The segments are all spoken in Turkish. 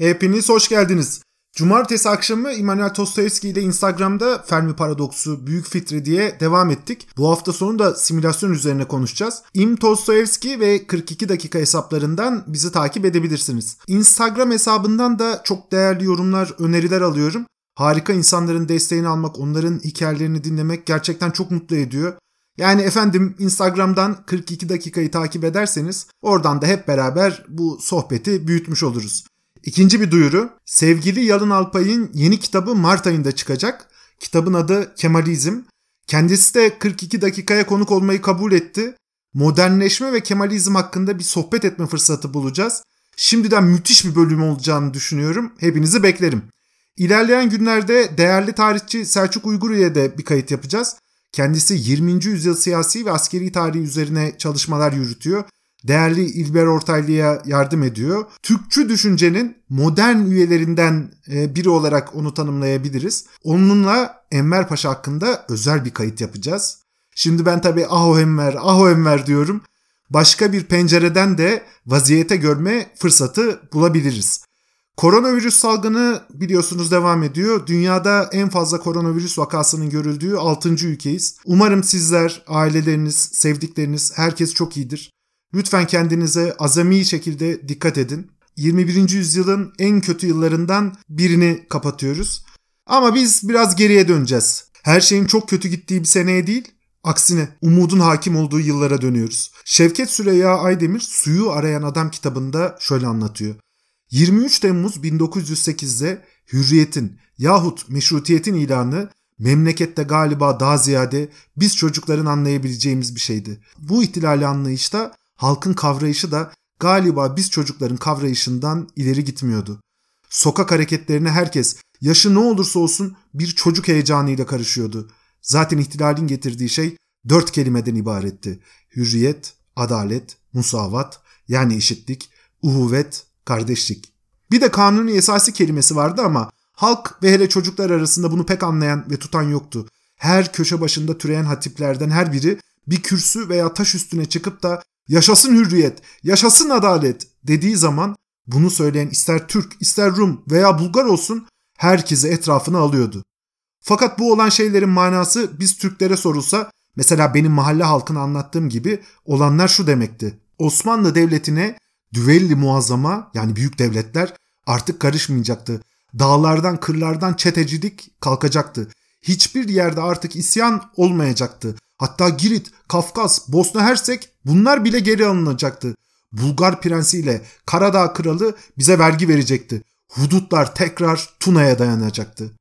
Hepiniz hoş geldiniz. Cumartesi akşamı Immanuel Dostoyevski ile Instagram'da Fermi Paradoksu, Büyük Fitri diye devam ettik. Bu hafta sonu da simülasyon üzerine konuşacağız. Im Dostoyevski ve 42 dakika hesaplarından bizi takip edebilirsiniz. Instagram hesabından da çok değerli yorumlar, öneriler alıyorum. Harika insanların desteğini almak, onların hikayelerini dinlemek gerçekten çok mutlu ediyor. Yani efendim Instagram'dan 42 dakikayı takip ederseniz oradan da hep beraber bu sohbeti büyütmüş oluruz. İkinci bir duyuru. Sevgili Yalın Alpay'ın yeni kitabı Mart ayında çıkacak. Kitabın adı Kemalizm. Kendisi de 42 dakikaya konuk olmayı kabul etti. Modernleşme ve Kemalizm hakkında bir sohbet etme fırsatı bulacağız. Şimdiden müthiş bir bölüm olacağını düşünüyorum. Hepinizi beklerim. İlerleyen günlerde değerli tarihçi Selçuk Uyguru'ya da bir kayıt yapacağız. Kendisi 20. yüzyıl siyasi ve askeri tarihi üzerine çalışmalar yürütüyor değerli İlber Ortaylı'ya yardım ediyor. Türkçü düşüncenin modern üyelerinden e, biri olarak onu tanımlayabiliriz. Onunla Enver Paşa hakkında özel bir kayıt yapacağız. Şimdi ben tabii aho Enver, aho Enver diyorum. Başka bir pencereden de vaziyete görme fırsatı bulabiliriz. Koronavirüs salgını biliyorsunuz devam ediyor. Dünyada en fazla koronavirüs vakasının görüldüğü 6. ülkeyiz. Umarım sizler, aileleriniz, sevdikleriniz, herkes çok iyidir. Lütfen kendinize azami şekilde dikkat edin. 21. yüzyılın en kötü yıllarından birini kapatıyoruz. Ama biz biraz geriye döneceğiz. Her şeyin çok kötü gittiği bir seneye değil, aksine umudun hakim olduğu yıllara dönüyoruz. Şevket Süreyya Aydemir Suyu Arayan Adam kitabında şöyle anlatıyor. 23 Temmuz 1908'de hürriyetin yahut meşrutiyetin ilanı memlekette galiba daha ziyade biz çocukların anlayabileceğimiz bir şeydi. Bu ihtilali anlayışta halkın kavrayışı da galiba biz çocukların kavrayışından ileri gitmiyordu. Sokak hareketlerine herkes yaşı ne olursa olsun bir çocuk heyecanıyla karışıyordu. Zaten ihtilalin getirdiği şey dört kelimeden ibaretti. Hürriyet, adalet, musavat yani eşitlik, uhuvvet, kardeşlik. Bir de kanuni esası kelimesi vardı ama halk ve hele çocuklar arasında bunu pek anlayan ve tutan yoktu. Her köşe başında türeyen hatiplerden her biri bir kürsü veya taş üstüne çıkıp da yaşasın hürriyet, yaşasın adalet dediği zaman bunu söyleyen ister Türk, ister Rum veya Bulgar olsun herkesi etrafına alıyordu. Fakat bu olan şeylerin manası biz Türklere sorulsa mesela benim mahalle halkına anlattığım gibi olanlar şu demekti. Osmanlı Devleti'ne düvelli muazzama yani büyük devletler artık karışmayacaktı. Dağlardan kırlardan çetecilik kalkacaktı. Hiçbir yerde artık isyan olmayacaktı. Hatta Girit, Kafkas, Bosna Hersek bunlar bile geri alınacaktı. Bulgar prensiyle Karadağ kralı bize vergi verecekti. Hudutlar tekrar Tuna'ya dayanacaktı.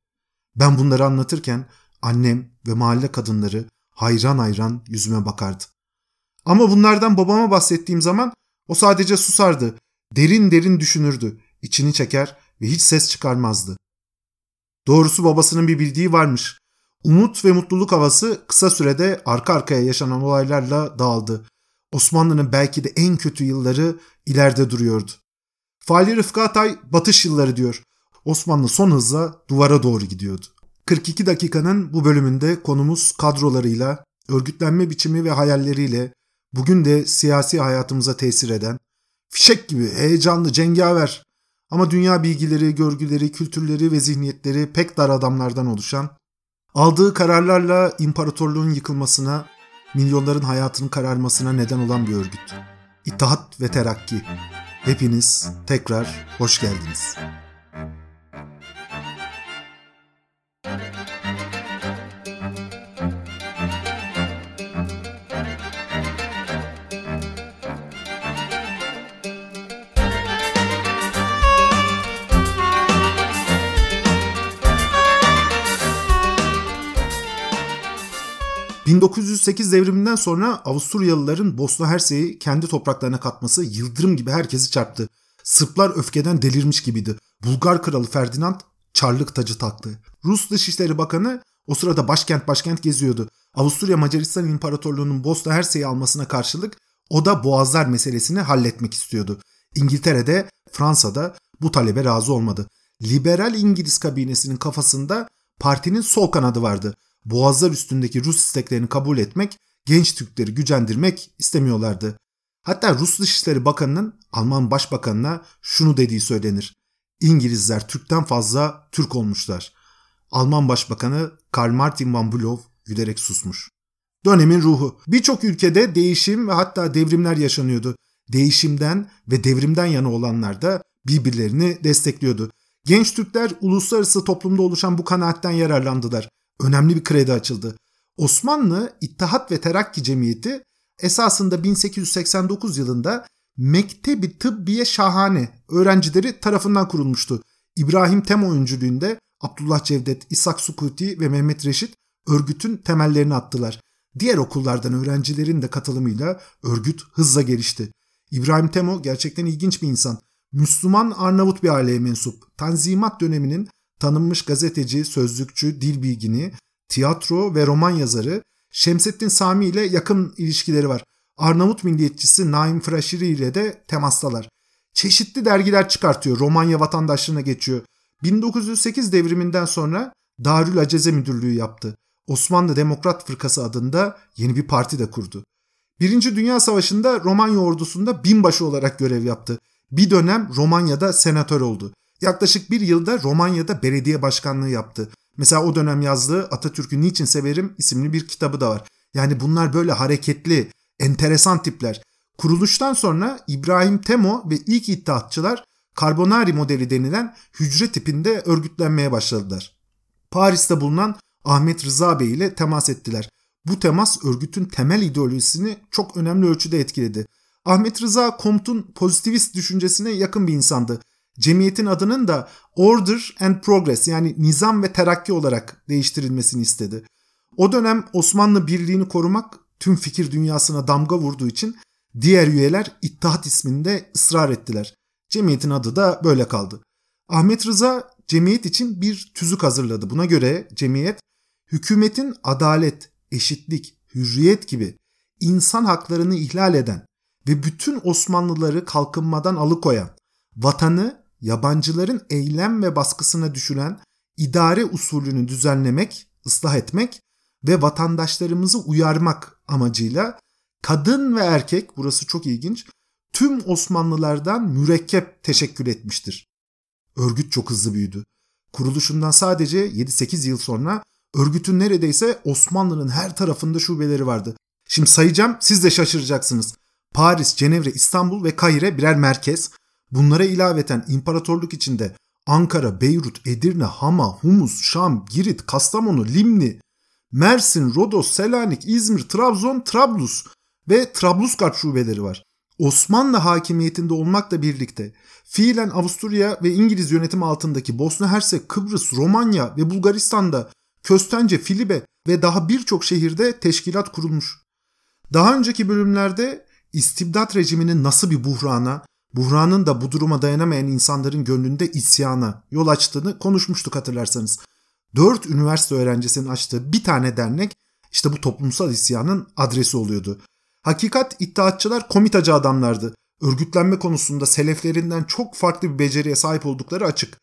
Ben bunları anlatırken annem ve mahalle kadınları hayran hayran yüzüme bakardı. Ama bunlardan babama bahsettiğim zaman o sadece susardı. Derin derin düşünürdü. içini çeker ve hiç ses çıkarmazdı. Doğrusu babasının bir bildiği varmış. Umut ve mutluluk havası kısa sürede arka arkaya yaşanan olaylarla dağıldı. Osmanlı'nın belki de en kötü yılları ileride duruyordu. Fali Rıfkı Atay batış yılları diyor. Osmanlı son hızla duvara doğru gidiyordu. 42 dakikanın bu bölümünde konumuz kadrolarıyla, örgütlenme biçimi ve hayalleriyle bugün de siyasi hayatımıza tesir eden, fişek gibi heyecanlı, cengaver ama dünya bilgileri, görgüleri, kültürleri ve zihniyetleri pek dar adamlardan oluşan Aldığı kararlarla imparatorluğun yıkılmasına, milyonların hayatının kararmasına neden olan bir örgüt. İttihat ve Terakki. Hepiniz tekrar hoş geldiniz. 1908 devriminden sonra Avusturyalıların Bosna Hersek'i kendi topraklarına katması yıldırım gibi herkesi çarptı. Sırplar öfkeden delirmiş gibiydi. Bulgar kralı Ferdinand çarlık tacı taktı. Rus Dışişleri Bakanı o sırada başkent başkent geziyordu. Avusturya Macaristan İmparatorluğu'nun Bosna Hersek'i almasına karşılık o da Boğazlar meselesini halletmek istiyordu. İngiltere'de, Fransa'da bu talebe razı olmadı. Liberal İngiliz kabinesinin kafasında partinin sol kanadı vardı. Boğazlar üstündeki Rus isteklerini kabul etmek, genç Türkleri gücendirmek istemiyorlardı. Hatta Rus Dışişleri Bakanı'nın Alman Başbakanı'na şunu dediği söylenir. İngilizler Türk'ten fazla Türk olmuşlar. Alman Başbakanı Karl Martin von Bülow gülerek susmuş. Dönemin ruhu. Birçok ülkede değişim ve hatta devrimler yaşanıyordu. Değişimden ve devrimden yana olanlar da birbirlerini destekliyordu. Genç Türkler uluslararası toplumda oluşan bu kanaatten yararlandılar. Önemli bir kredi açıldı. Osmanlı İttihat ve Terakki Cemiyeti esasında 1889 yılında Mektebi Tıbbiye Şahane öğrencileri tarafından kurulmuştu. İbrahim Temo öncülüğünde Abdullah Cevdet, İshak Sukuti ve Mehmet Reşit örgütün temellerini attılar. Diğer okullardan öğrencilerin de katılımıyla örgüt hızla gelişti. İbrahim Temo gerçekten ilginç bir insan. Müslüman Arnavut bir aileye mensup. Tanzimat döneminin tanınmış gazeteci, sözlükçü, dil bilgini, tiyatro ve roman yazarı Şemsettin Sami ile yakın ilişkileri var. Arnavut milliyetçisi Naim Fraşiri ile de temastalar. Çeşitli dergiler çıkartıyor. Romanya vatandaşlığına geçiyor. 1908 devriminden sonra Darül Aceze Müdürlüğü yaptı. Osmanlı Demokrat Fırkası adında yeni bir parti de kurdu. Birinci Dünya Savaşı'nda Romanya ordusunda binbaşı olarak görev yaptı. Bir dönem Romanya'da senatör oldu. Yaklaşık bir yılda Romanya'da belediye başkanlığı yaptı. Mesela o dönem yazdığı Atatürk'ü Niçin Severim isimli bir kitabı da var. Yani bunlar böyle hareketli, enteresan tipler. Kuruluştan sonra İbrahim Temo ve ilk iddiatçılar Carbonari modeli denilen hücre tipinde örgütlenmeye başladılar. Paris'te bulunan Ahmet Rıza Bey ile temas ettiler. Bu temas örgütün temel ideolojisini çok önemli ölçüde etkiledi. Ahmet Rıza Comte'un pozitivist düşüncesine yakın bir insandı. Cemiyetin adının da Order and Progress yani nizam ve terakki olarak değiştirilmesini istedi. O dönem Osmanlı birliğini korumak tüm fikir dünyasına damga vurduğu için diğer üyeler İttihat isminde ısrar ettiler. Cemiyetin adı da böyle kaldı. Ahmet Rıza cemiyet için bir tüzük hazırladı. Buna göre cemiyet hükümetin adalet, eşitlik, hürriyet gibi insan haklarını ihlal eden ve bütün Osmanlıları kalkınmadan alıkoyan, vatanı yabancıların eylem ve baskısına düşüren idare usulünü düzenlemek, ıslah etmek ve vatandaşlarımızı uyarmak amacıyla kadın ve erkek, burası çok ilginç, tüm Osmanlılardan mürekkep teşekkür etmiştir. Örgüt çok hızlı büyüdü. Kuruluşundan sadece 7-8 yıl sonra örgütün neredeyse Osmanlı'nın her tarafında şubeleri vardı. Şimdi sayacağım siz de şaşıracaksınız. Paris, Cenevre, İstanbul ve Kahire birer merkez. Bunlara ilaveten imparatorluk içinde Ankara, Beyrut, Edirne, Hama, Humus, Şam, Girit, Kastamonu, Limni, Mersin, Rodos, Selanik, İzmir, Trabzon, Trablus ve Trablusgarp şubeleri var. Osmanlı hakimiyetinde olmakla birlikte fiilen Avusturya ve İngiliz yönetim altındaki Bosna Hersek, Kıbrıs, Romanya ve Bulgaristan'da Köstence, Filibe ve daha birçok şehirde teşkilat kurulmuş. Daha önceki bölümlerde istibdat rejiminin nasıl bir buhrana, buhranın da bu duruma dayanamayan insanların gönlünde isyana yol açtığını konuşmuştuk hatırlarsanız. Dört üniversite öğrencisinin açtığı bir tane dernek işte bu toplumsal isyanın adresi oluyordu. Hakikat iddiatçılar komitacı adamlardı. Örgütlenme konusunda seleflerinden çok farklı bir beceriye sahip oldukları açık.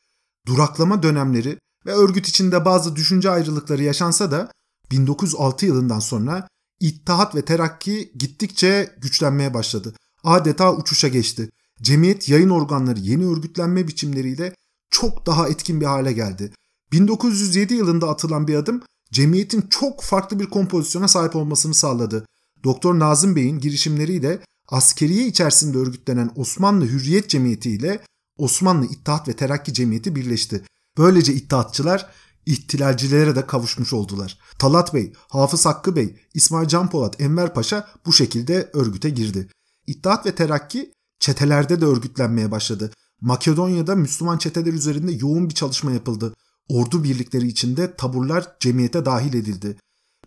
Duraklama dönemleri ve örgüt içinde bazı düşünce ayrılıkları yaşansa da 1906 yılından sonra İttihat ve Terakki gittikçe güçlenmeye başladı. Adeta uçuşa geçti. Cemiyet yayın organları yeni örgütlenme biçimleriyle çok daha etkin bir hale geldi. 1907 yılında atılan bir adım cemiyetin çok farklı bir kompozisyona sahip olmasını sağladı. Doktor Nazım Bey'in girişimleriyle askeriye içerisinde örgütlenen Osmanlı Hürriyet Cemiyeti ile Osmanlı İttihat ve Terakki Cemiyeti birleşti. Böylece İttihatçılar ihtilalcilere de kavuşmuş oldular. Talat Bey, Hafız Hakkı Bey, İsmail Can Polat, Enver Paşa bu şekilde örgüte girdi. İttihat ve Terakki çetelerde de örgütlenmeye başladı. Makedonya'da Müslüman çeteler üzerinde yoğun bir çalışma yapıldı. Ordu birlikleri içinde taburlar cemiyete dahil edildi.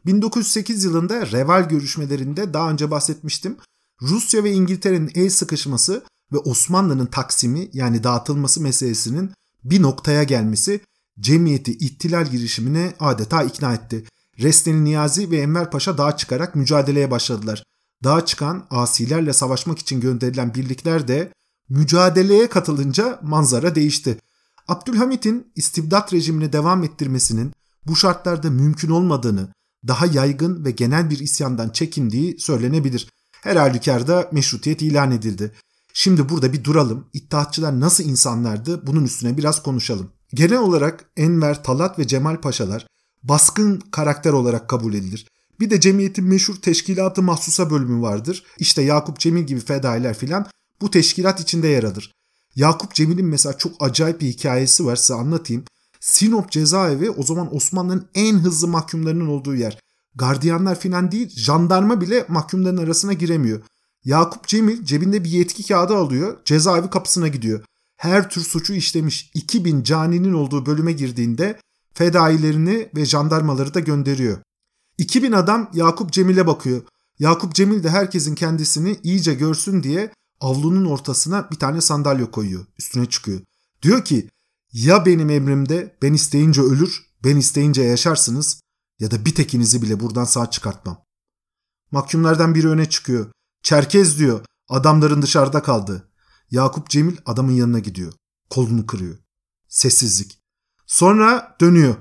1908 yılında Reval görüşmelerinde daha önce bahsetmiştim. Rusya ve İngiltere'nin el sıkışması ve Osmanlı'nın taksimi yani dağıtılması meselesinin bir noktaya gelmesi cemiyeti ihtilal girişimine adeta ikna etti. Resteni Niyazi ve Enver Paşa dağa çıkarak mücadeleye başladılar. Dağa çıkan asilerle savaşmak için gönderilen birlikler de mücadeleye katılınca manzara değişti. Abdülhamit'in istibdat rejimini devam ettirmesinin bu şartlarda mümkün olmadığını, daha yaygın ve genel bir isyandan çekindiği söylenebilir. Her halükarda meşrutiyet ilan edildi. Şimdi burada bir duralım. İttihatçılar nasıl insanlardı bunun üstüne biraz konuşalım. Genel olarak Enver, Talat ve Cemal Paşalar baskın karakter olarak kabul edilir. Bir de cemiyetin meşhur teşkilatı mahsusa bölümü vardır. İşte Yakup Cemil gibi fedailer filan bu teşkilat içinde yer alır. Yakup Cemil'in mesela çok acayip bir hikayesi var size anlatayım. Sinop cezaevi o zaman Osmanlı'nın en hızlı mahkumlarının olduğu yer. Gardiyanlar filan değil jandarma bile mahkumların arasına giremiyor. Yakup Cemil cebinde bir yetki kağıdı alıyor cezaevi kapısına gidiyor. Her tür suçu işlemiş 2000 caninin olduğu bölüme girdiğinde fedailerini ve jandarmaları da gönderiyor. 2000 adam Yakup Cemil'e bakıyor. Yakup Cemil de herkesin kendisini iyice görsün diye avlunun ortasına bir tane sandalye koyuyor. Üstüne çıkıyor. Diyor ki ya benim emrimde ben isteyince ölür, ben isteyince yaşarsınız ya da bir tekinizi bile buradan sağ çıkartmam. Mahkumlardan biri öne çıkıyor. Çerkez diyor. Adamların dışarıda kaldı. Yakup Cemil adamın yanına gidiyor. Kolunu kırıyor. Sessizlik. Sonra dönüyor.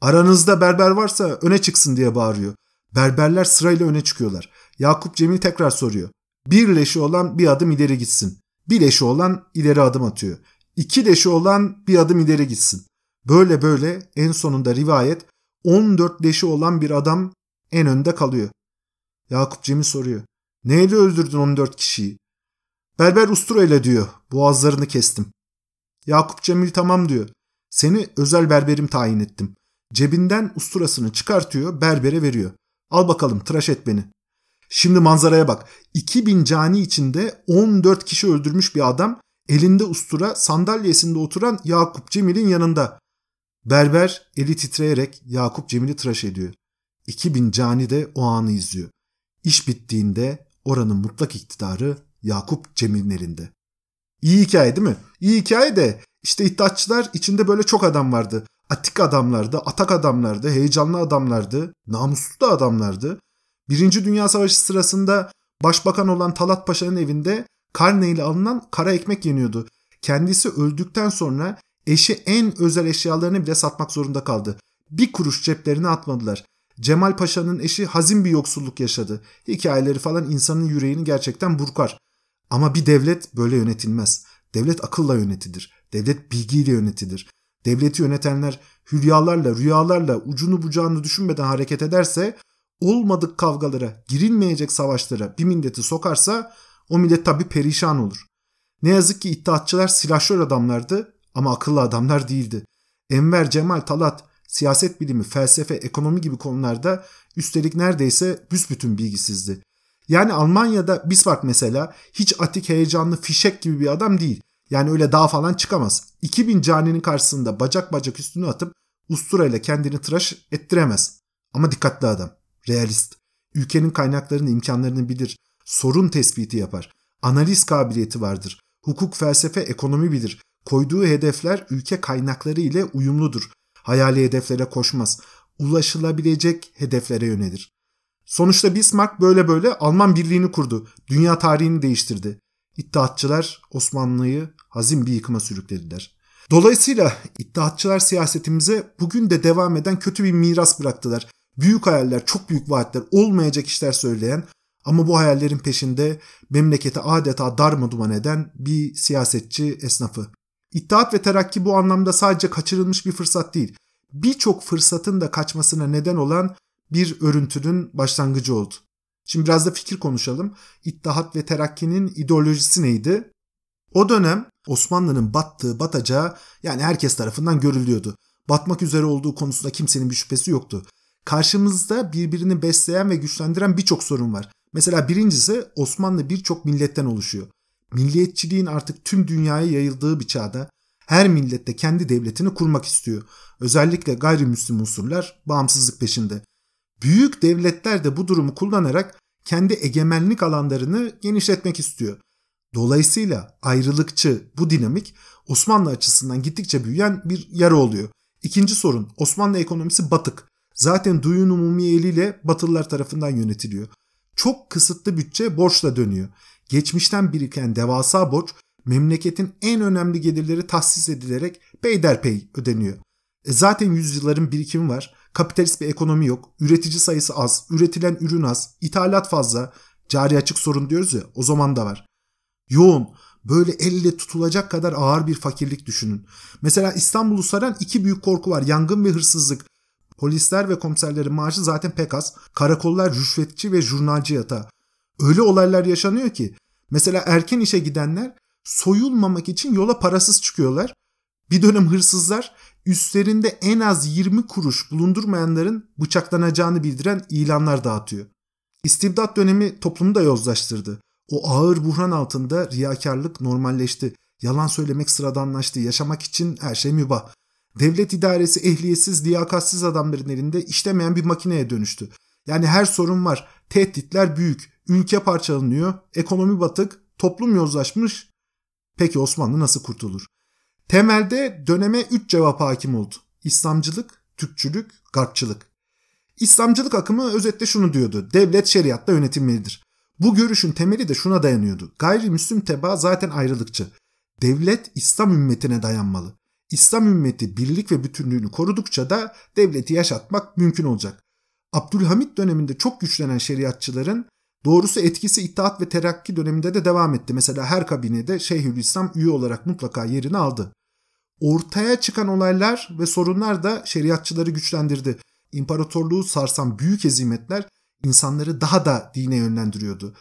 Aranızda berber varsa öne çıksın diye bağırıyor. Berberler sırayla öne çıkıyorlar. Yakup Cemil tekrar soruyor. Bir leşi olan bir adım ileri gitsin. Bir leşi olan ileri adım atıyor. İki leşi olan bir adım ileri gitsin. Böyle böyle en sonunda rivayet 14 leşi olan bir adam en önde kalıyor. Yakup Cemil soruyor. Neyle öldürdün 14 kişiyi? Berber ustura ile diyor. Boğazlarını kestim. Yakup Cemil tamam diyor. Seni özel berberim tayin ettim. Cebinden usturasını çıkartıyor, berbere veriyor. Al bakalım tıraş et beni. Şimdi manzaraya bak. 2000 cani içinde 14 kişi öldürmüş bir adam elinde ustura sandalyesinde oturan Yakup Cemil'in yanında. Berber eli titreyerek Yakup Cemil'i tıraş ediyor. 2000 cani de o anı izliyor. İş bittiğinde oranın mutlak iktidarı Yakup Cemil'in elinde. İyi hikaye değil mi? İyi hikaye de işte iddiatçılar içinde böyle çok adam vardı. Atik adamlardı, atak adamlardı, heyecanlı adamlardı, namuslu da adamlardı. Birinci Dünya Savaşı sırasında başbakan olan Talat Paşa'nın evinde karne ile alınan kara ekmek yeniyordu. Kendisi öldükten sonra eşi en özel eşyalarını bile satmak zorunda kaldı. Bir kuruş ceplerine atmadılar. Cemal Paşa'nın eşi hazin bir yoksulluk yaşadı. Hikayeleri falan insanın yüreğini gerçekten burkar. Ama bir devlet böyle yönetilmez. Devlet akılla yönetilir. Devlet bilgiyle yönetilir. Devleti yönetenler hülyalarla, rüyalarla ucunu bucağını düşünmeden hareket ederse olmadık kavgalara, girilmeyecek savaşlara bir milleti sokarsa o millet tabi perişan olur. Ne yazık ki iddiatçılar silahşör adamlardı ama akıllı adamlar değildi. Enver Cemal Talat siyaset bilimi, felsefe, ekonomi gibi konularda üstelik neredeyse büsbütün bilgisizdi. Yani Almanya'da Bismarck mesela hiç atik heyecanlı fişek gibi bir adam değil. Yani öyle dağ falan çıkamaz. 2000 caninin karşısında bacak bacak üstünü atıp usturayla kendini tıraş ettiremez. Ama dikkatli adam, realist. Ülkenin kaynaklarını, imkanlarını bilir. Sorun tespiti yapar. Analiz kabiliyeti vardır. Hukuk, felsefe, ekonomi bilir. Koyduğu hedefler ülke kaynakları ile uyumludur. Hayali hedeflere koşmaz. Ulaşılabilecek hedeflere yönelir. Sonuçta Bismarck böyle böyle Alman birliğini kurdu. Dünya tarihini değiştirdi. İttihatçılar Osmanlı'yı hazin bir yıkıma sürüklediler. Dolayısıyla İttihatçılar siyasetimize bugün de devam eden kötü bir miras bıraktılar. Büyük hayaller, çok büyük vaatler, olmayacak işler söyleyen ama bu hayallerin peşinde memleketi adeta darmaduman eden bir siyasetçi esnafı. İttihat ve terakki bu anlamda sadece kaçırılmış bir fırsat değil. Birçok fırsatın da kaçmasına neden olan bir örüntünün başlangıcı oldu. Şimdi biraz da fikir konuşalım. İttihat ve Terakki'nin ideolojisi neydi? O dönem Osmanlı'nın battığı, batacağı yani herkes tarafından görülüyordu. Batmak üzere olduğu konusunda kimsenin bir şüphesi yoktu. Karşımızda birbirini besleyen ve güçlendiren birçok sorun var. Mesela birincisi Osmanlı birçok milletten oluşuyor. Milliyetçiliğin artık tüm dünyaya yayıldığı bir çağda her millette kendi devletini kurmak istiyor. Özellikle gayrimüslim unsurlar bağımsızlık peşinde. Büyük devletler de bu durumu kullanarak kendi egemenlik alanlarını genişletmek istiyor. Dolayısıyla ayrılıkçı bu dinamik Osmanlı açısından gittikçe büyüyen bir yara oluyor. İkinci sorun Osmanlı ekonomisi batık. Zaten duyun umumi eliyle Batılılar tarafından yönetiliyor. Çok kısıtlı bütçe borçla dönüyor. Geçmişten biriken devasa borç memleketin en önemli gelirleri tahsis edilerek peyderpey ödeniyor. E zaten yüzyılların birikimi var. Kapitalist bir ekonomi yok. Üretici sayısı az. Üretilen ürün az. ithalat fazla. Cari açık sorun diyoruz ya o zaman da var. Yoğun, Böyle elle tutulacak kadar ağır bir fakirlik düşünün. Mesela İstanbul'u saran iki büyük korku var. Yangın ve hırsızlık. Polisler ve komiserlerin maaşı zaten pek az. Karakollar rüşvetçi ve jurnalci yatağı. Öyle olaylar yaşanıyor ki. Mesela erken işe gidenler soyulmamak için yola parasız çıkıyorlar. Bir dönem hırsızlar üstlerinde en az 20 kuruş bulundurmayanların bıçaklanacağını bildiren ilanlar dağıtıyor. İstibdat dönemi toplumu da yozlaştırdı. O ağır buhran altında riyakarlık normalleşti. Yalan söylemek sıradanlaştı. Yaşamak için her şey mübah. Devlet idaresi ehliyetsiz, liyakatsiz adamların elinde işlemeyen bir makineye dönüştü. Yani her sorun var. Tehditler büyük. Ülke parçalanıyor. Ekonomi batık. Toplum yozlaşmış. Peki Osmanlı nasıl kurtulur? Temelde döneme üç cevap hakim oldu. İslamcılık, Türkçülük, Garpçılık. İslamcılık akımı özetle şunu diyordu. Devlet şeriatla yönetilmelidir. Bu görüşün temeli de şuna dayanıyordu. Gayrimüslim teba zaten ayrılıkçı. Devlet İslam ümmetine dayanmalı. İslam ümmeti birlik ve bütünlüğünü korudukça da devleti yaşatmak mümkün olacak. Abdülhamit döneminde çok güçlenen şeriatçıların doğrusu etkisi İttihat ve Terakki döneminde de devam etti. Mesela her kabinede Şeyhülislam üye olarak mutlaka yerini aldı. Ortaya çıkan olaylar ve sorunlar da şeriatçıları güçlendirdi. İmparatorluğu sarsan büyük ezimetler insanları daha da dine yönlendiriyordu.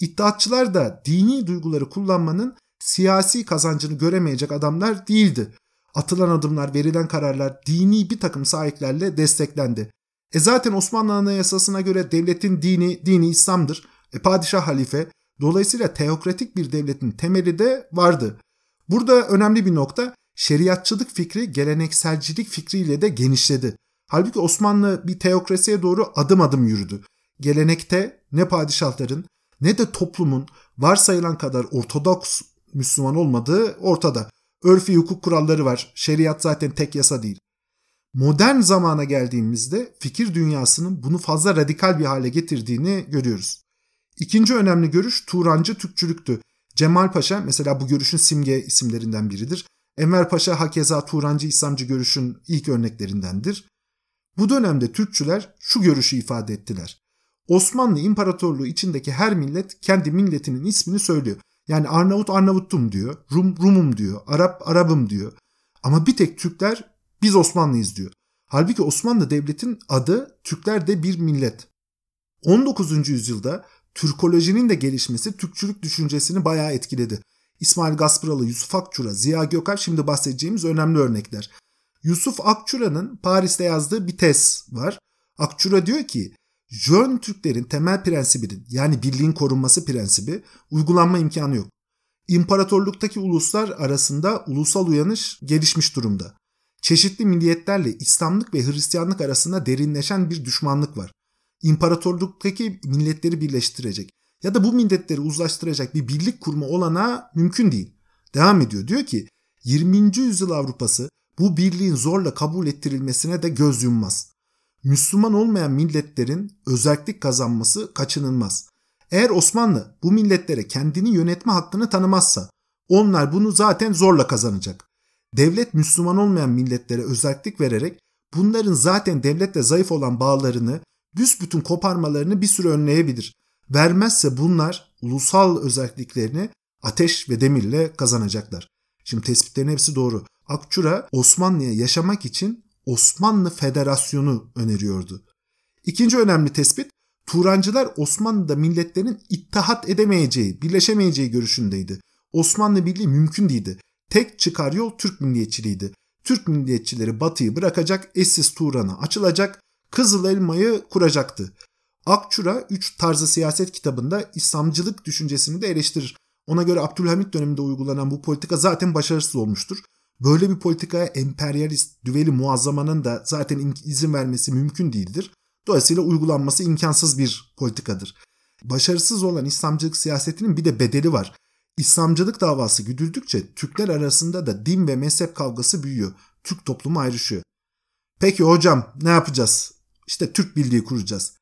İttihatçılar da dini duyguları kullanmanın siyasi kazancını göremeyecek adamlar değildi. Atılan adımlar, verilen kararlar dini bir takım sahiplerle desteklendi. E zaten Osmanlı Anayasası'na göre devletin dini, dini İslam'dır. E padişah halife. Dolayısıyla teokratik bir devletin temeli de vardı. Burada önemli bir nokta şeriatçılık fikri gelenekselcilik fikriyle de genişledi. Halbuki Osmanlı bir teokrasiye doğru adım adım yürüdü. Gelenekte ne padişahların ne de toplumun varsayılan kadar ortodoks Müslüman olmadığı ortada. Örfi hukuk kuralları var. Şeriat zaten tek yasa değil. Modern zamana geldiğimizde fikir dünyasının bunu fazla radikal bir hale getirdiğini görüyoruz. İkinci önemli görüş Turancı Türkçülüktü. Cemal Paşa mesela bu görüşün simge isimlerinden biridir. Enver Paşa hakeza Turancı İslamcı görüşün ilk örneklerindendir. Bu dönemde Türkçüler şu görüşü ifade ettiler. Osmanlı İmparatorluğu içindeki her millet kendi milletinin ismini söylüyor. Yani Arnavut Arnavuttum diyor, Rum Rumum diyor, Arap Arabım diyor. Ama bir tek Türkler biz Osmanlıyız diyor. Halbuki Osmanlı Devleti'nin adı Türkler de bir millet. 19. yüzyılda Türkolojinin de gelişmesi Türkçülük düşüncesini bayağı etkiledi. İsmail Gaspıralı, Yusuf Akçura, Ziya Gökalp şimdi bahsedeceğimiz önemli örnekler. Yusuf Akçura'nın Paris'te yazdığı bir tez var. Akçura diyor ki Jön Türklerin temel prensibinin yani birliğin korunması prensibi uygulanma imkanı yok. İmparatorluktaki uluslar arasında ulusal uyanış gelişmiş durumda. Çeşitli milliyetlerle İslamlık ve Hristiyanlık arasında derinleşen bir düşmanlık var. İmparatorluktaki milletleri birleştirecek ya da bu milletleri uzlaştıracak bir birlik kurma olana mümkün değil. Devam ediyor diyor ki 20. yüzyıl Avrupası bu birliğin zorla kabul ettirilmesine de göz yummaz. Müslüman olmayan milletlerin özellik kazanması kaçınılmaz. Eğer Osmanlı bu milletlere kendini yönetme hakkını tanımazsa onlar bunu zaten zorla kazanacak. Devlet Müslüman olmayan milletlere özellik vererek bunların zaten devletle zayıf olan bağlarını büsbütün koparmalarını bir süre önleyebilir. Vermezse bunlar ulusal özelliklerini ateş ve demirle kazanacaklar. Şimdi tespitlerin hepsi doğru. Akçura Osmanlı'ya yaşamak için Osmanlı Federasyonu öneriyordu. İkinci önemli tespit Turancılar Osmanlı'da milletlerin ittihat edemeyeceği, birleşemeyeceği görüşündeydi. Osmanlı Birliği mümkün değildi. Tek çıkar yol Türk milliyetçiliğiydi. Türk milliyetçileri batıyı bırakacak, eşsiz Turan'a açılacak, Kızıl Elma'yı kuracaktı. Akçura 3 tarzı siyaset kitabında İslamcılık düşüncesini de eleştirir. Ona göre Abdülhamit döneminde uygulanan bu politika zaten başarısız olmuştur. Böyle bir politikaya emperyalist düveli muazzamanın da zaten izin vermesi mümkün değildir. Dolayısıyla uygulanması imkansız bir politikadır. Başarısız olan İslamcılık siyasetinin bir de bedeli var. İslamcılık davası güdüldükçe Türkler arasında da din ve mezhep kavgası büyüyor. Türk toplumu ayrışıyor. Peki hocam ne yapacağız? İşte Türk Birliği kuracağız.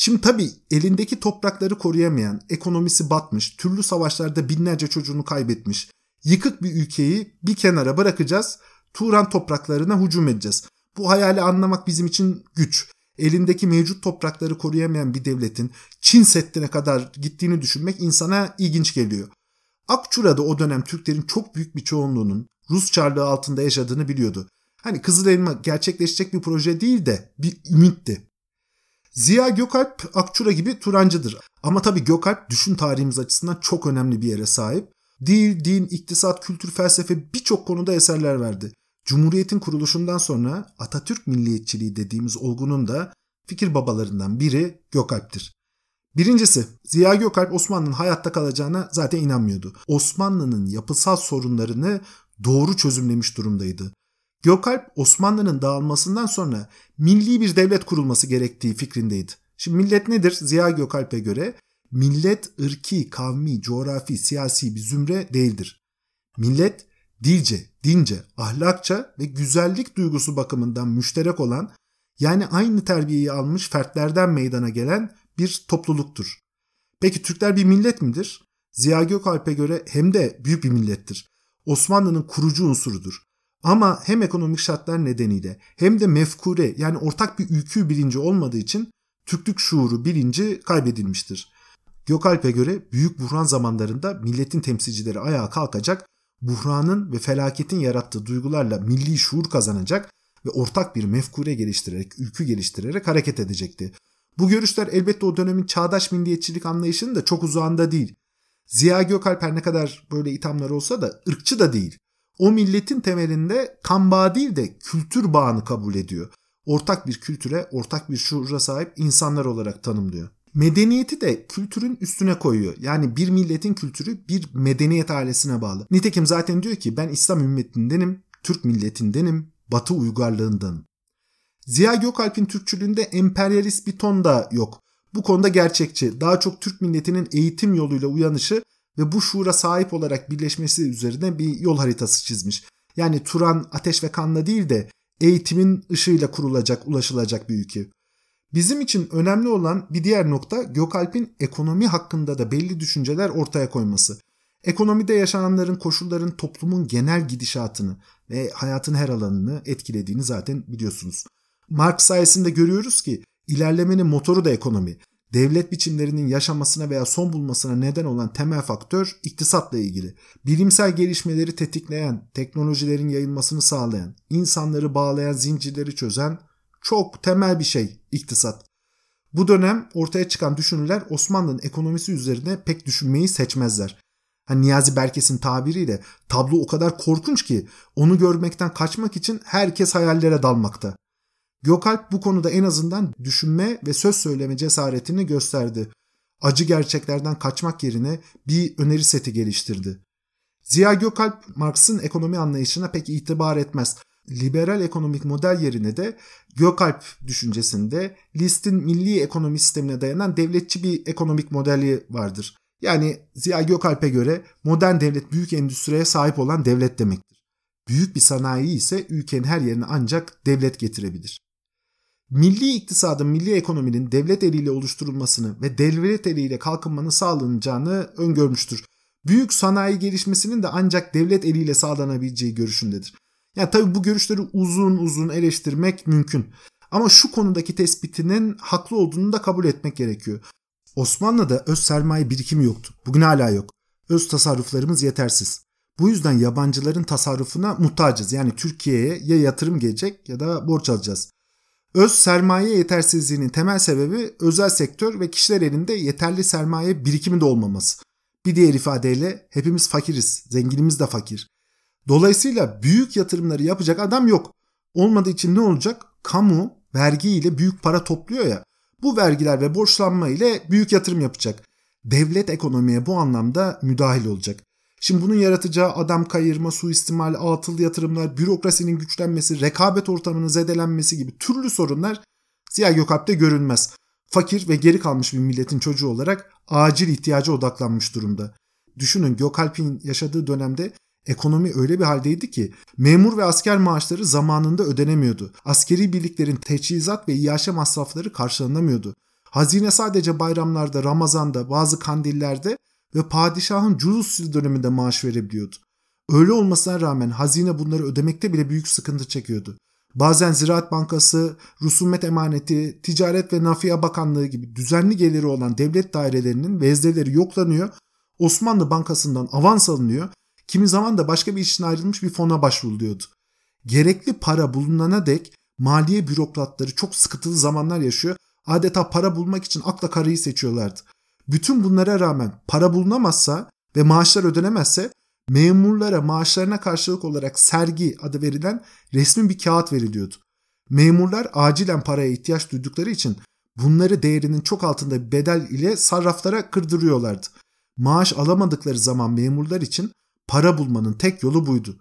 Şimdi tabii elindeki toprakları koruyamayan, ekonomisi batmış, türlü savaşlarda binlerce çocuğunu kaybetmiş, yıkık bir ülkeyi bir kenara bırakacağız, Turan topraklarına hücum edeceğiz. Bu hayali anlamak bizim için güç. Elindeki mevcut toprakları koruyamayan bir devletin Çin Seddi'ne kadar gittiğini düşünmek insana ilginç geliyor. Akçura'da o dönem Türklerin çok büyük bir çoğunluğunun Rus çarlığı altında yaşadığını biliyordu. Hani Kızıl Elma gerçekleşecek bir proje değil de bir ümitti. Ziya Gökalp Akçura gibi Turancıdır. Ama tabii Gökalp düşün tarihimiz açısından çok önemli bir yere sahip. Dil, din, iktisat, kültür, felsefe birçok konuda eserler verdi. Cumhuriyetin kuruluşundan sonra Atatürk milliyetçiliği dediğimiz olgunun da fikir babalarından biri Gökalp'tir. Birincisi Ziya Gökalp Osmanlı'nın hayatta kalacağına zaten inanmıyordu. Osmanlı'nın yapısal sorunlarını doğru çözümlemiş durumdaydı. Gökalp Osmanlı'nın dağılmasından sonra milli bir devlet kurulması gerektiği fikrindeydi. Şimdi millet nedir? Ziya Gökalp'e göre millet ırki, kavmi, coğrafi, siyasi bir zümre değildir. Millet dilce, dince, ahlakça ve güzellik duygusu bakımından müşterek olan yani aynı terbiyeyi almış fertlerden meydana gelen bir topluluktur. Peki Türkler bir millet midir? Ziya Gökalp'e göre hem de büyük bir millettir. Osmanlı'nın kurucu unsurudur. Ama hem ekonomik şartlar nedeniyle hem de mefkure yani ortak bir ülkü bilinci olmadığı için Türklük şuuru bilinci kaybedilmiştir. Gökalp'e göre büyük buhran zamanlarında milletin temsilcileri ayağa kalkacak, buhranın ve felaketin yarattığı duygularla milli şuur kazanacak ve ortak bir mefkure geliştirerek, ülkü geliştirerek hareket edecekti. Bu görüşler elbette o dönemin çağdaş milliyetçilik anlayışının da çok uzağında değil. Ziya Gökalp ne kadar böyle ithamlar olsa da ırkçı da değil. O milletin temelinde kan bağı değil de kültür bağını kabul ediyor. Ortak bir kültüre, ortak bir şuura sahip insanlar olarak tanımlıyor. Medeniyeti de kültürün üstüne koyuyor. Yani bir milletin kültürü bir medeniyet ailesine bağlı. Nitekim zaten diyor ki ben İslam ümmetindenim, Türk milletindenim, Batı uygarlığındanım. Ziya Gökalp'in Türkçülüğünde emperyalist bir ton da yok. Bu konuda gerçekçi, daha çok Türk milletinin eğitim yoluyla uyanışı ve bu şuura sahip olarak birleşmesi üzerine bir yol haritası çizmiş. Yani Turan ateş ve kanla değil de eğitimin ışığıyla kurulacak, ulaşılacak bir ülke. Bizim için önemli olan bir diğer nokta Gökalp'in ekonomi hakkında da belli düşünceler ortaya koyması. Ekonomide yaşananların, koşulların toplumun genel gidişatını ve hayatın her alanını etkilediğini zaten biliyorsunuz. Marx sayesinde görüyoruz ki ilerlemenin motoru da ekonomi. Devlet biçimlerinin yaşamasına veya son bulmasına neden olan temel faktör iktisatla ilgili. Bilimsel gelişmeleri tetikleyen, teknolojilerin yayılmasını sağlayan, insanları bağlayan zincirleri çözen çok temel bir şey iktisat. Bu dönem ortaya çıkan düşünürler Osmanlı'nın ekonomisi üzerine pek düşünmeyi seçmezler. Hani Niyazi Berkes'in tabiriyle tablo o kadar korkunç ki onu görmekten kaçmak için herkes hayallere dalmakta. Gökalp bu konuda en azından düşünme ve söz söyleme cesaretini gösterdi. Acı gerçeklerden kaçmak yerine bir öneri seti geliştirdi. Ziya Gökalp Marx'ın ekonomi anlayışına pek itibar etmez. Liberal ekonomik model yerine de Gökalp düşüncesinde List'in milli ekonomi sistemine dayanan devletçi bir ekonomik modeli vardır. Yani Ziya Gökalp'e göre modern devlet büyük endüstriye sahip olan devlet demektir. Büyük bir sanayi ise ülkenin her yerine ancak devlet getirebilir milli iktisadın, milli ekonominin devlet eliyle oluşturulmasını ve devlet eliyle kalkınmanın sağlanacağını öngörmüştür. Büyük sanayi gelişmesinin de ancak devlet eliyle sağlanabileceği görüşündedir. Yani tabii bu görüşleri uzun uzun eleştirmek mümkün. Ama şu konudaki tespitinin haklı olduğunu da kabul etmek gerekiyor. Osmanlı'da öz sermaye birikimi yoktu. Bugün hala yok. Öz tasarruflarımız yetersiz. Bu yüzden yabancıların tasarrufuna muhtacız. Yani Türkiye'ye ya yatırım gelecek ya da borç alacağız. Öz sermaye yetersizliğinin temel sebebi özel sektör ve kişiler elinde yeterli sermaye birikimi de olmaması. Bir diğer ifadeyle hepimiz fakiriz, zenginimiz de fakir. Dolayısıyla büyük yatırımları yapacak adam yok. Olmadığı için ne olacak? Kamu vergi ile büyük para topluyor ya. Bu vergiler ve borçlanma ile büyük yatırım yapacak. Devlet ekonomiye bu anlamda müdahil olacak. Şimdi bunun yaratacağı adam kayırma, suistimal, atıl yatırımlar, bürokrasinin güçlenmesi, rekabet ortamının zedelenmesi gibi türlü sorunlar Ziya Gökalp'te görünmez. Fakir ve geri kalmış bir milletin çocuğu olarak acil ihtiyaca odaklanmış durumda. Düşünün Gökalp'in yaşadığı dönemde ekonomi öyle bir haldeydi ki memur ve asker maaşları zamanında ödenemiyordu. Askeri birliklerin teçhizat ve iaşe masrafları karşılanamıyordu. Hazine sadece bayramlarda, Ramazan'da, bazı kandillerde ve padişahın cüzuz döneminde maaş verebiliyordu. Öyle olmasına rağmen hazine bunları ödemekte bile büyük sıkıntı çekiyordu. Bazen Ziraat Bankası, Rusumet Emaneti, Ticaret ve Nafiye Bakanlığı gibi düzenli geliri olan devlet dairelerinin vezneleri yoklanıyor. Osmanlı Bankası'ndan avans alınıyor, kimi zaman da başka bir için ayrılmış bir fona başvuruluyordu. Gerekli para bulunana dek maliye bürokratları çok sıkıntılı zamanlar yaşıyor. Adeta para bulmak için akla karayı seçiyorlardı. Bütün bunlara rağmen para bulunamazsa ve maaşlar ödenemezse memurlara maaşlarına karşılık olarak sergi adı verilen resmi bir kağıt veriliyordu. Memurlar acilen paraya ihtiyaç duydukları için bunları değerinin çok altında bir bedel ile sarraflara kırdırıyorlardı. Maaş alamadıkları zaman memurlar için para bulmanın tek yolu buydu.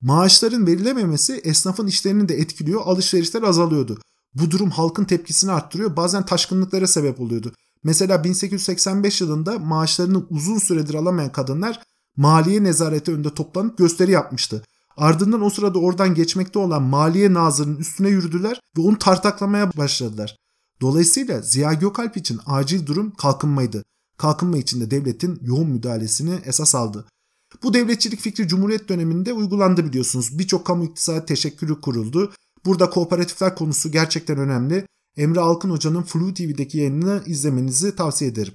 Maaşların verilememesi esnafın işlerini de etkiliyor, alışverişler azalıyordu. Bu durum halkın tepkisini arttırıyor, bazen taşkınlıklara sebep oluyordu. Mesela 1885 yılında maaşlarını uzun süredir alamayan kadınlar maliye nezareti önünde toplanıp gösteri yapmıştı. Ardından o sırada oradan geçmekte olan maliye nazırının üstüne yürüdüler ve onu tartaklamaya başladılar. Dolayısıyla Ziya Gökalp için acil durum kalkınmaydı. Kalkınma içinde devletin yoğun müdahalesini esas aldı. Bu devletçilik fikri Cumhuriyet döneminde uygulandı biliyorsunuz. Birçok kamu iktisadi teşekkülü kuruldu. Burada kooperatifler konusu gerçekten önemli. Emre Alkın Hoca'nın Flu TV'deki yayınını izlemenizi tavsiye ederim.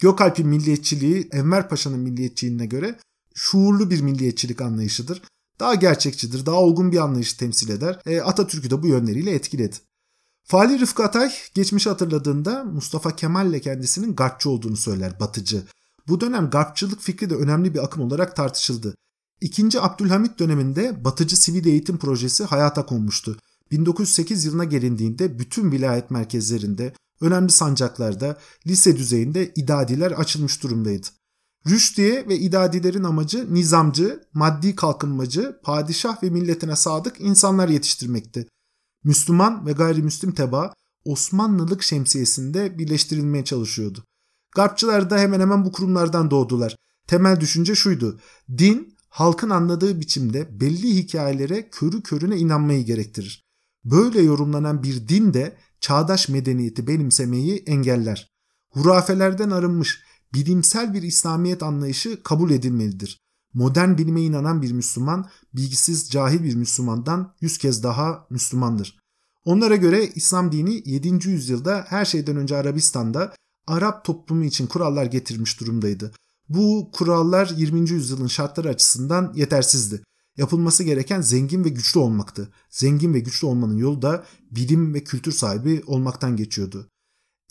Gökalp'in milliyetçiliği Enver Paşa'nın milliyetçiliğine göre şuurlu bir milliyetçilik anlayışıdır. Daha gerçekçidir, daha olgun bir anlayışı temsil eder. E, Atatürk'ü de bu yönleriyle etkiledi. Fali Rıfkı Atay geçmişi hatırladığında Mustafa Kemal ile kendisinin garpçı olduğunu söyler, batıcı. Bu dönem garpçılık fikri de önemli bir akım olarak tartışıldı. İkinci Abdülhamit döneminde batıcı sivil eğitim projesi hayata konmuştu. 1908 yılına gelindiğinde bütün vilayet merkezlerinde, önemli sancaklarda, lise düzeyinde idadiler açılmış durumdaydı. Rüşdiye ve idadilerin amacı nizamcı, maddi kalkınmacı, padişah ve milletine sadık insanlar yetiştirmekti. Müslüman ve gayrimüslim teba Osmanlılık şemsiyesinde birleştirilmeye çalışıyordu. Garpçılar da hemen hemen bu kurumlardan doğdular. Temel düşünce şuydu. Din halkın anladığı biçimde belli hikayelere körü körüne inanmayı gerektirir. Böyle yorumlanan bir din de çağdaş medeniyeti benimsemeyi engeller. Hurafelerden arınmış bilimsel bir İslamiyet anlayışı kabul edilmelidir. Modern bilime inanan bir Müslüman, bilgisiz cahil bir Müslümandan yüz kez daha Müslümandır. Onlara göre İslam dini 7. yüzyılda her şeyden önce Arabistan'da Arap toplumu için kurallar getirmiş durumdaydı. Bu kurallar 20. yüzyılın şartları açısından yetersizdi. Yapılması gereken zengin ve güçlü olmaktı. Zengin ve güçlü olmanın yolu da bilim ve kültür sahibi olmaktan geçiyordu.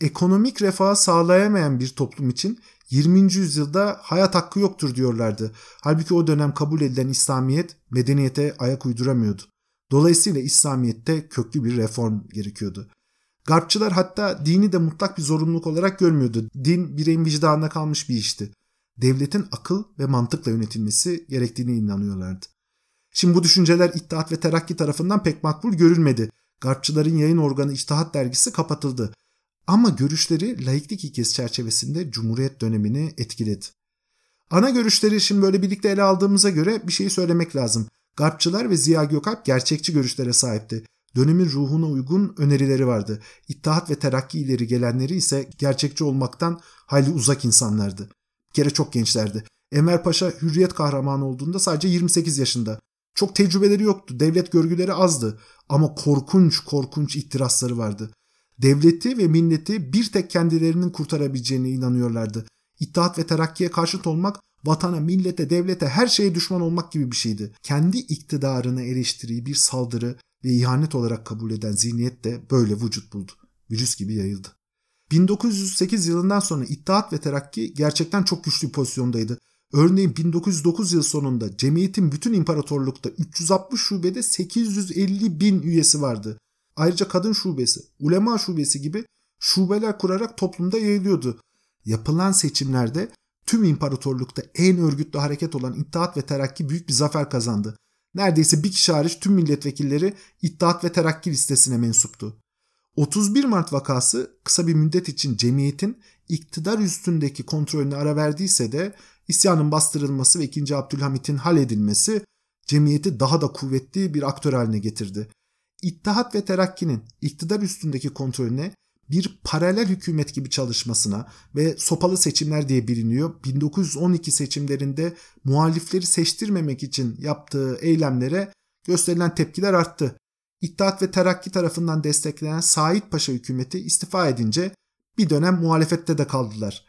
Ekonomik refah sağlayamayan bir toplum için 20. yüzyılda hayat hakkı yoktur diyorlardı. Halbuki o dönem kabul edilen İslamiyet medeniyete ayak uyduramıyordu. Dolayısıyla İslamiyet'te köklü bir reform gerekiyordu. Garpçılar hatta dini de mutlak bir zorunluluk olarak görmüyordu. Din bireyin vicdanına kalmış bir işti. Devletin akıl ve mantıkla yönetilmesi gerektiğini inanıyorlardı. Şimdi bu düşünceler İttihat ve Terakki tarafından pek makbul görülmedi. Garpçıların yayın organı İçtihat dergisi kapatıldı. Ama görüşleri laiklik ilkesi çerçevesinde Cumhuriyet dönemini etkiledi. Ana görüşleri şimdi böyle birlikte ele aldığımıza göre bir şeyi söylemek lazım. Garpçılar ve Ziya Gökalp gerçekçi görüşlere sahipti. Dönemin ruhuna uygun önerileri vardı. İttihat ve terakki ileri gelenleri ise gerçekçi olmaktan hayli uzak insanlardı. Bir kere çok gençlerdi. Enver Paşa hürriyet kahramanı olduğunda sadece 28 yaşında. Çok tecrübeleri yoktu. Devlet görgüleri azdı. Ama korkunç korkunç ihtirasları vardı. Devleti ve milleti bir tek kendilerinin kurtarabileceğine inanıyorlardı. İttihat ve terakkiye karşıt olmak vatana, millete, devlete her şeye düşman olmak gibi bir şeydi. Kendi iktidarına eleştiriyi bir saldırı ve ihanet olarak kabul eden zihniyet de böyle vücut buldu. Virüs gibi yayıldı. 1908 yılından sonra İttihat ve Terakki gerçekten çok güçlü bir pozisyondaydı. Örneğin 1909 yıl sonunda cemiyetin bütün imparatorlukta 360 şubede 850 bin üyesi vardı. Ayrıca kadın şubesi, ulema şubesi gibi şubeler kurarak toplumda yayılıyordu. Yapılan seçimlerde tüm imparatorlukta en örgütlü hareket olan İttihat ve Terakki büyük bir zafer kazandı. Neredeyse bir kişi hariç tüm milletvekilleri İttihat ve Terakki listesine mensuptu. 31 Mart vakası kısa bir müddet için cemiyetin iktidar üstündeki kontrolünü ara verdiyse de isyanın bastırılması ve 2. Abdülhamit'in halledilmesi cemiyeti daha da kuvvetli bir aktör haline getirdi. İttihat ve Terakki'nin iktidar üstündeki kontrolüne bir paralel hükümet gibi çalışmasına ve sopalı seçimler diye biliniyor. 1912 seçimlerinde muhalifleri seçtirmemek için yaptığı eylemlere gösterilen tepkiler arttı. İttihat ve Terakki tarafından desteklenen Said Paşa hükümeti istifa edince bir dönem muhalefette de kaldılar.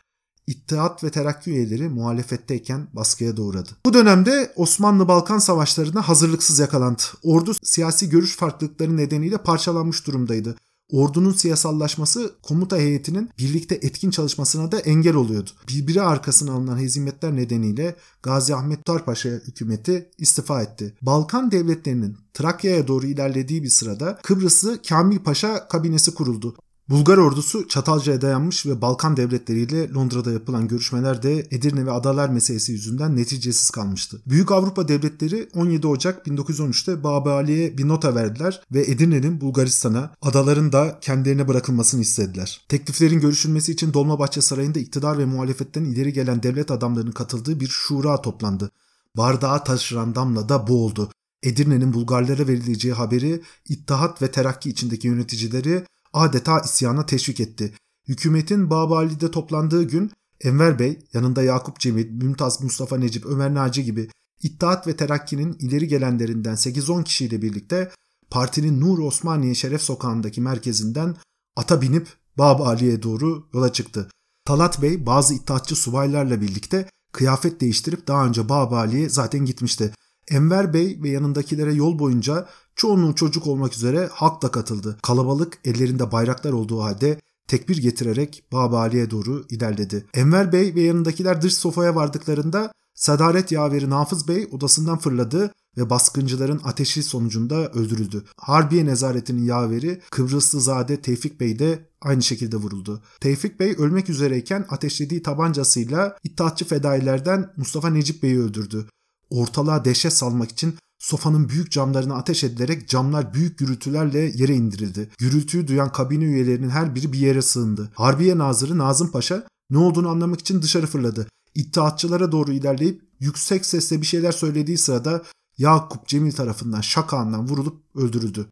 İttihat ve Terakki üyeleri muhalefetteyken baskıya da uğradı. Bu dönemde Osmanlı-Balkan savaşlarına hazırlıksız yakalandı. Ordu siyasi görüş farklılıkları nedeniyle parçalanmış durumdaydı. Ordunun siyasallaşması komuta heyetinin birlikte etkin çalışmasına da engel oluyordu. Birbiri arkasına alınan hezimetler nedeniyle Gazi Ahmet Tarpaşa hükümeti istifa etti. Balkan devletlerinin Trakya'ya doğru ilerlediği bir sırada Kıbrıslı Kamil Paşa kabinesi kuruldu. Bulgar ordusu Çatalca'ya dayanmış ve Balkan devletleriyle Londra'da yapılan görüşmelerde Edirne ve adalar meselesi yüzünden neticesiz kalmıştı. Büyük Avrupa devletleri 17 Ocak 1913'te Babali'ye bir nota verdiler ve Edirne'nin Bulgaristan'a, adaların da kendilerine bırakılmasını istediler. Tekliflerin görüşülmesi için Dolmabahçe Sarayı'nda iktidar ve muhalefetten ileri gelen devlet adamlarının katıldığı bir şura toplandı. Bardağı taşıran damla da bu oldu. Edirne'nin Bulgarlara verileceği haberi İttihat ve Terakki içindeki yöneticileri adeta isyana teşvik etti. Hükümetin Babali'de toplandığı gün Enver Bey yanında Yakup Cemil, Mümtaz Mustafa Necip, Ömer Naci gibi İttihat ve Terakki'nin ileri gelenlerinden 8-10 kişiyle birlikte partinin Nur Osmaniye Şeref Sokağı'ndaki merkezinden ata binip Babali'ye doğru yola çıktı. Talat Bey bazı iddiatçı subaylarla birlikte kıyafet değiştirip daha önce Babali'ye zaten gitmişti. Enver Bey ve yanındakilere yol boyunca çoğunluğu çocuk olmak üzere halk da katıldı. Kalabalık ellerinde bayraklar olduğu halde tekbir getirerek Babali'ye doğru ilerledi. Enver Bey ve yanındakiler dış sofaya vardıklarında Sadaret yaveri Nafız Bey odasından fırladı ve baskıncıların ateşi sonucunda öldürüldü. Harbiye nezaretinin yaveri Kıbrıslı Zade Tevfik Bey de aynı şekilde vuruldu. Tevfik Bey ölmek üzereyken ateşlediği tabancasıyla İttihatçı fedailerden Mustafa Necip Bey'i öldürdü ortalığa dehşet salmak için sofanın büyük camlarına ateş edilerek camlar büyük gürültülerle yere indirildi. Gürültüyü duyan kabine üyelerinin her biri bir yere sığındı. Harbiye Nazırı Nazım Paşa ne olduğunu anlamak için dışarı fırladı. İttihatçılara doğru ilerleyip yüksek sesle bir şeyler söylediği sırada Yakup Cemil tarafından şakağından vurulup öldürüldü.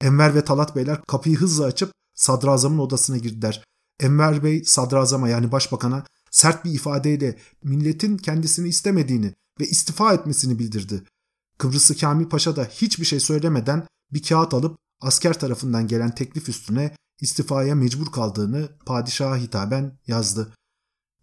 Enver ve Talat Beyler kapıyı hızla açıp sadrazamın odasına girdiler. Enver Bey sadrazama yani başbakana sert bir ifadeyle milletin kendisini istemediğini, ve istifa etmesini bildirdi. Kıbrıslı Kamil Paşa da hiçbir şey söylemeden bir kağıt alıp asker tarafından gelen teklif üstüne istifaya mecbur kaldığını padişaha hitaben yazdı.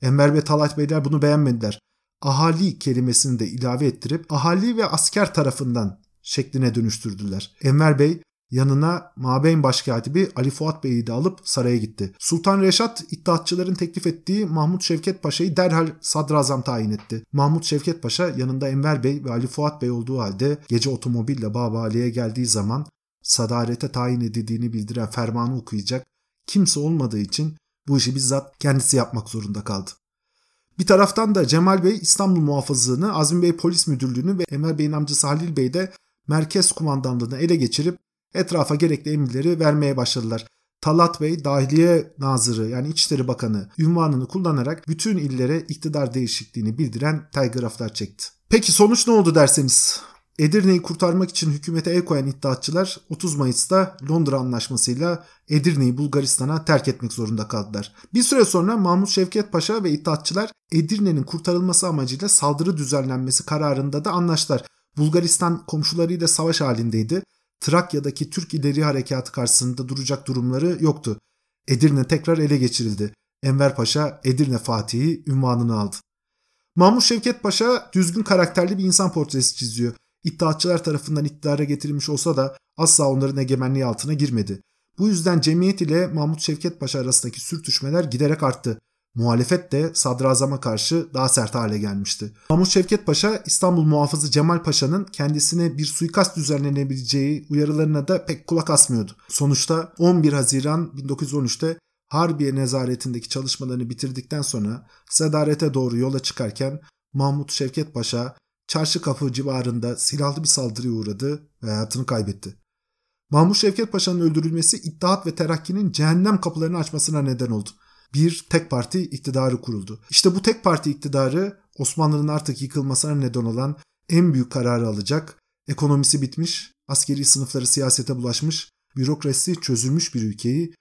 Enver ve Talat Beyler bunu beğenmediler. Ahali kelimesini de ilave ettirip ahali ve asker tarafından şekline dönüştürdüler. Enver Bey Yanına Mabeyn Başkatibi Ali Fuat Bey'i de alıp saraya gitti. Sultan Reşat iddiatçıların teklif ettiği Mahmut Şevket Paşa'yı derhal sadrazam tayin etti. Mahmut Şevket Paşa yanında Enver Bey ve Ali Fuat Bey olduğu halde gece otomobille Baba Ali'ye geldiği zaman sadarete tayin edildiğini bildiren fermanı okuyacak kimse olmadığı için bu işi bizzat kendisi yapmak zorunda kaldı. Bir taraftan da Cemal Bey İstanbul muhafızlığını, Azmi Bey polis müdürlüğünü ve Enver Bey'in amcası Halil Bey de merkez kumandanlığını ele geçirip etrafa gerekli emirleri vermeye başladılar. Talat Bey Dahiliye Nazırı yani İçişleri Bakanı ünvanını kullanarak bütün illere iktidar değişikliğini bildiren telgraflar çekti. Peki sonuç ne oldu derseniz? Edirne'yi kurtarmak için hükümete el koyan iddiatçılar 30 Mayıs'ta Londra Anlaşması'yla Edirne'yi Bulgaristan'a terk etmek zorunda kaldılar. Bir süre sonra Mahmut Şevket Paşa ve iddiatçılar Edirne'nin kurtarılması amacıyla saldırı düzenlenmesi kararında da anlaştılar. Bulgaristan komşularıyla savaş halindeydi. Trakya'daki Türk İleri Harekatı karşısında duracak durumları yoktu. Edirne tekrar ele geçirildi. Enver Paşa Edirne Fatihi ünvanını aldı. Mahmut Şevket Paşa düzgün karakterli bir insan portresi çiziyor. İttihatçılar tarafından iktidara getirilmiş olsa da asla onların egemenliği altına girmedi. Bu yüzden cemiyet ile Mahmut Şevket Paşa arasındaki sürtüşmeler giderek arttı. Muhalefet de sadrazama karşı daha sert hale gelmişti. Mahmut Şevket Paşa İstanbul muhafızı Cemal Paşa'nın kendisine bir suikast düzenlenebileceği uyarılarına da pek kulak asmıyordu. Sonuçta 11 Haziran 1913'te Harbiye nezaretindeki çalışmalarını bitirdikten sonra Sedaret'e doğru yola çıkarken Mahmut Şevket Paşa çarşı kapı civarında silahlı bir saldırıya uğradı ve hayatını kaybetti. Mahmut Şevket Paşa'nın öldürülmesi İttihat ve Terakki'nin cehennem kapılarını açmasına neden oldu bir tek parti iktidarı kuruldu. İşte bu tek parti iktidarı Osmanlı'nın artık yıkılmasına neden olan en büyük kararı alacak. Ekonomisi bitmiş, askeri sınıfları siyasete bulaşmış, bürokrasi çözülmüş bir ülkeyi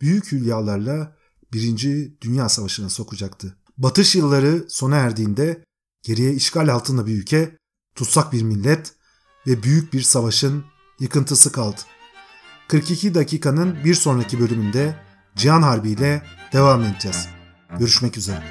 büyük hülyalarla Birinci Dünya Savaşı'na sokacaktı. Batış yılları sona erdiğinde geriye işgal altında bir ülke, tutsak bir millet ve büyük bir savaşın yıkıntısı kaldı. 42 dakikanın bir sonraki bölümünde Cihan Harbi ile devam edeceğiz. Görüşmek üzere.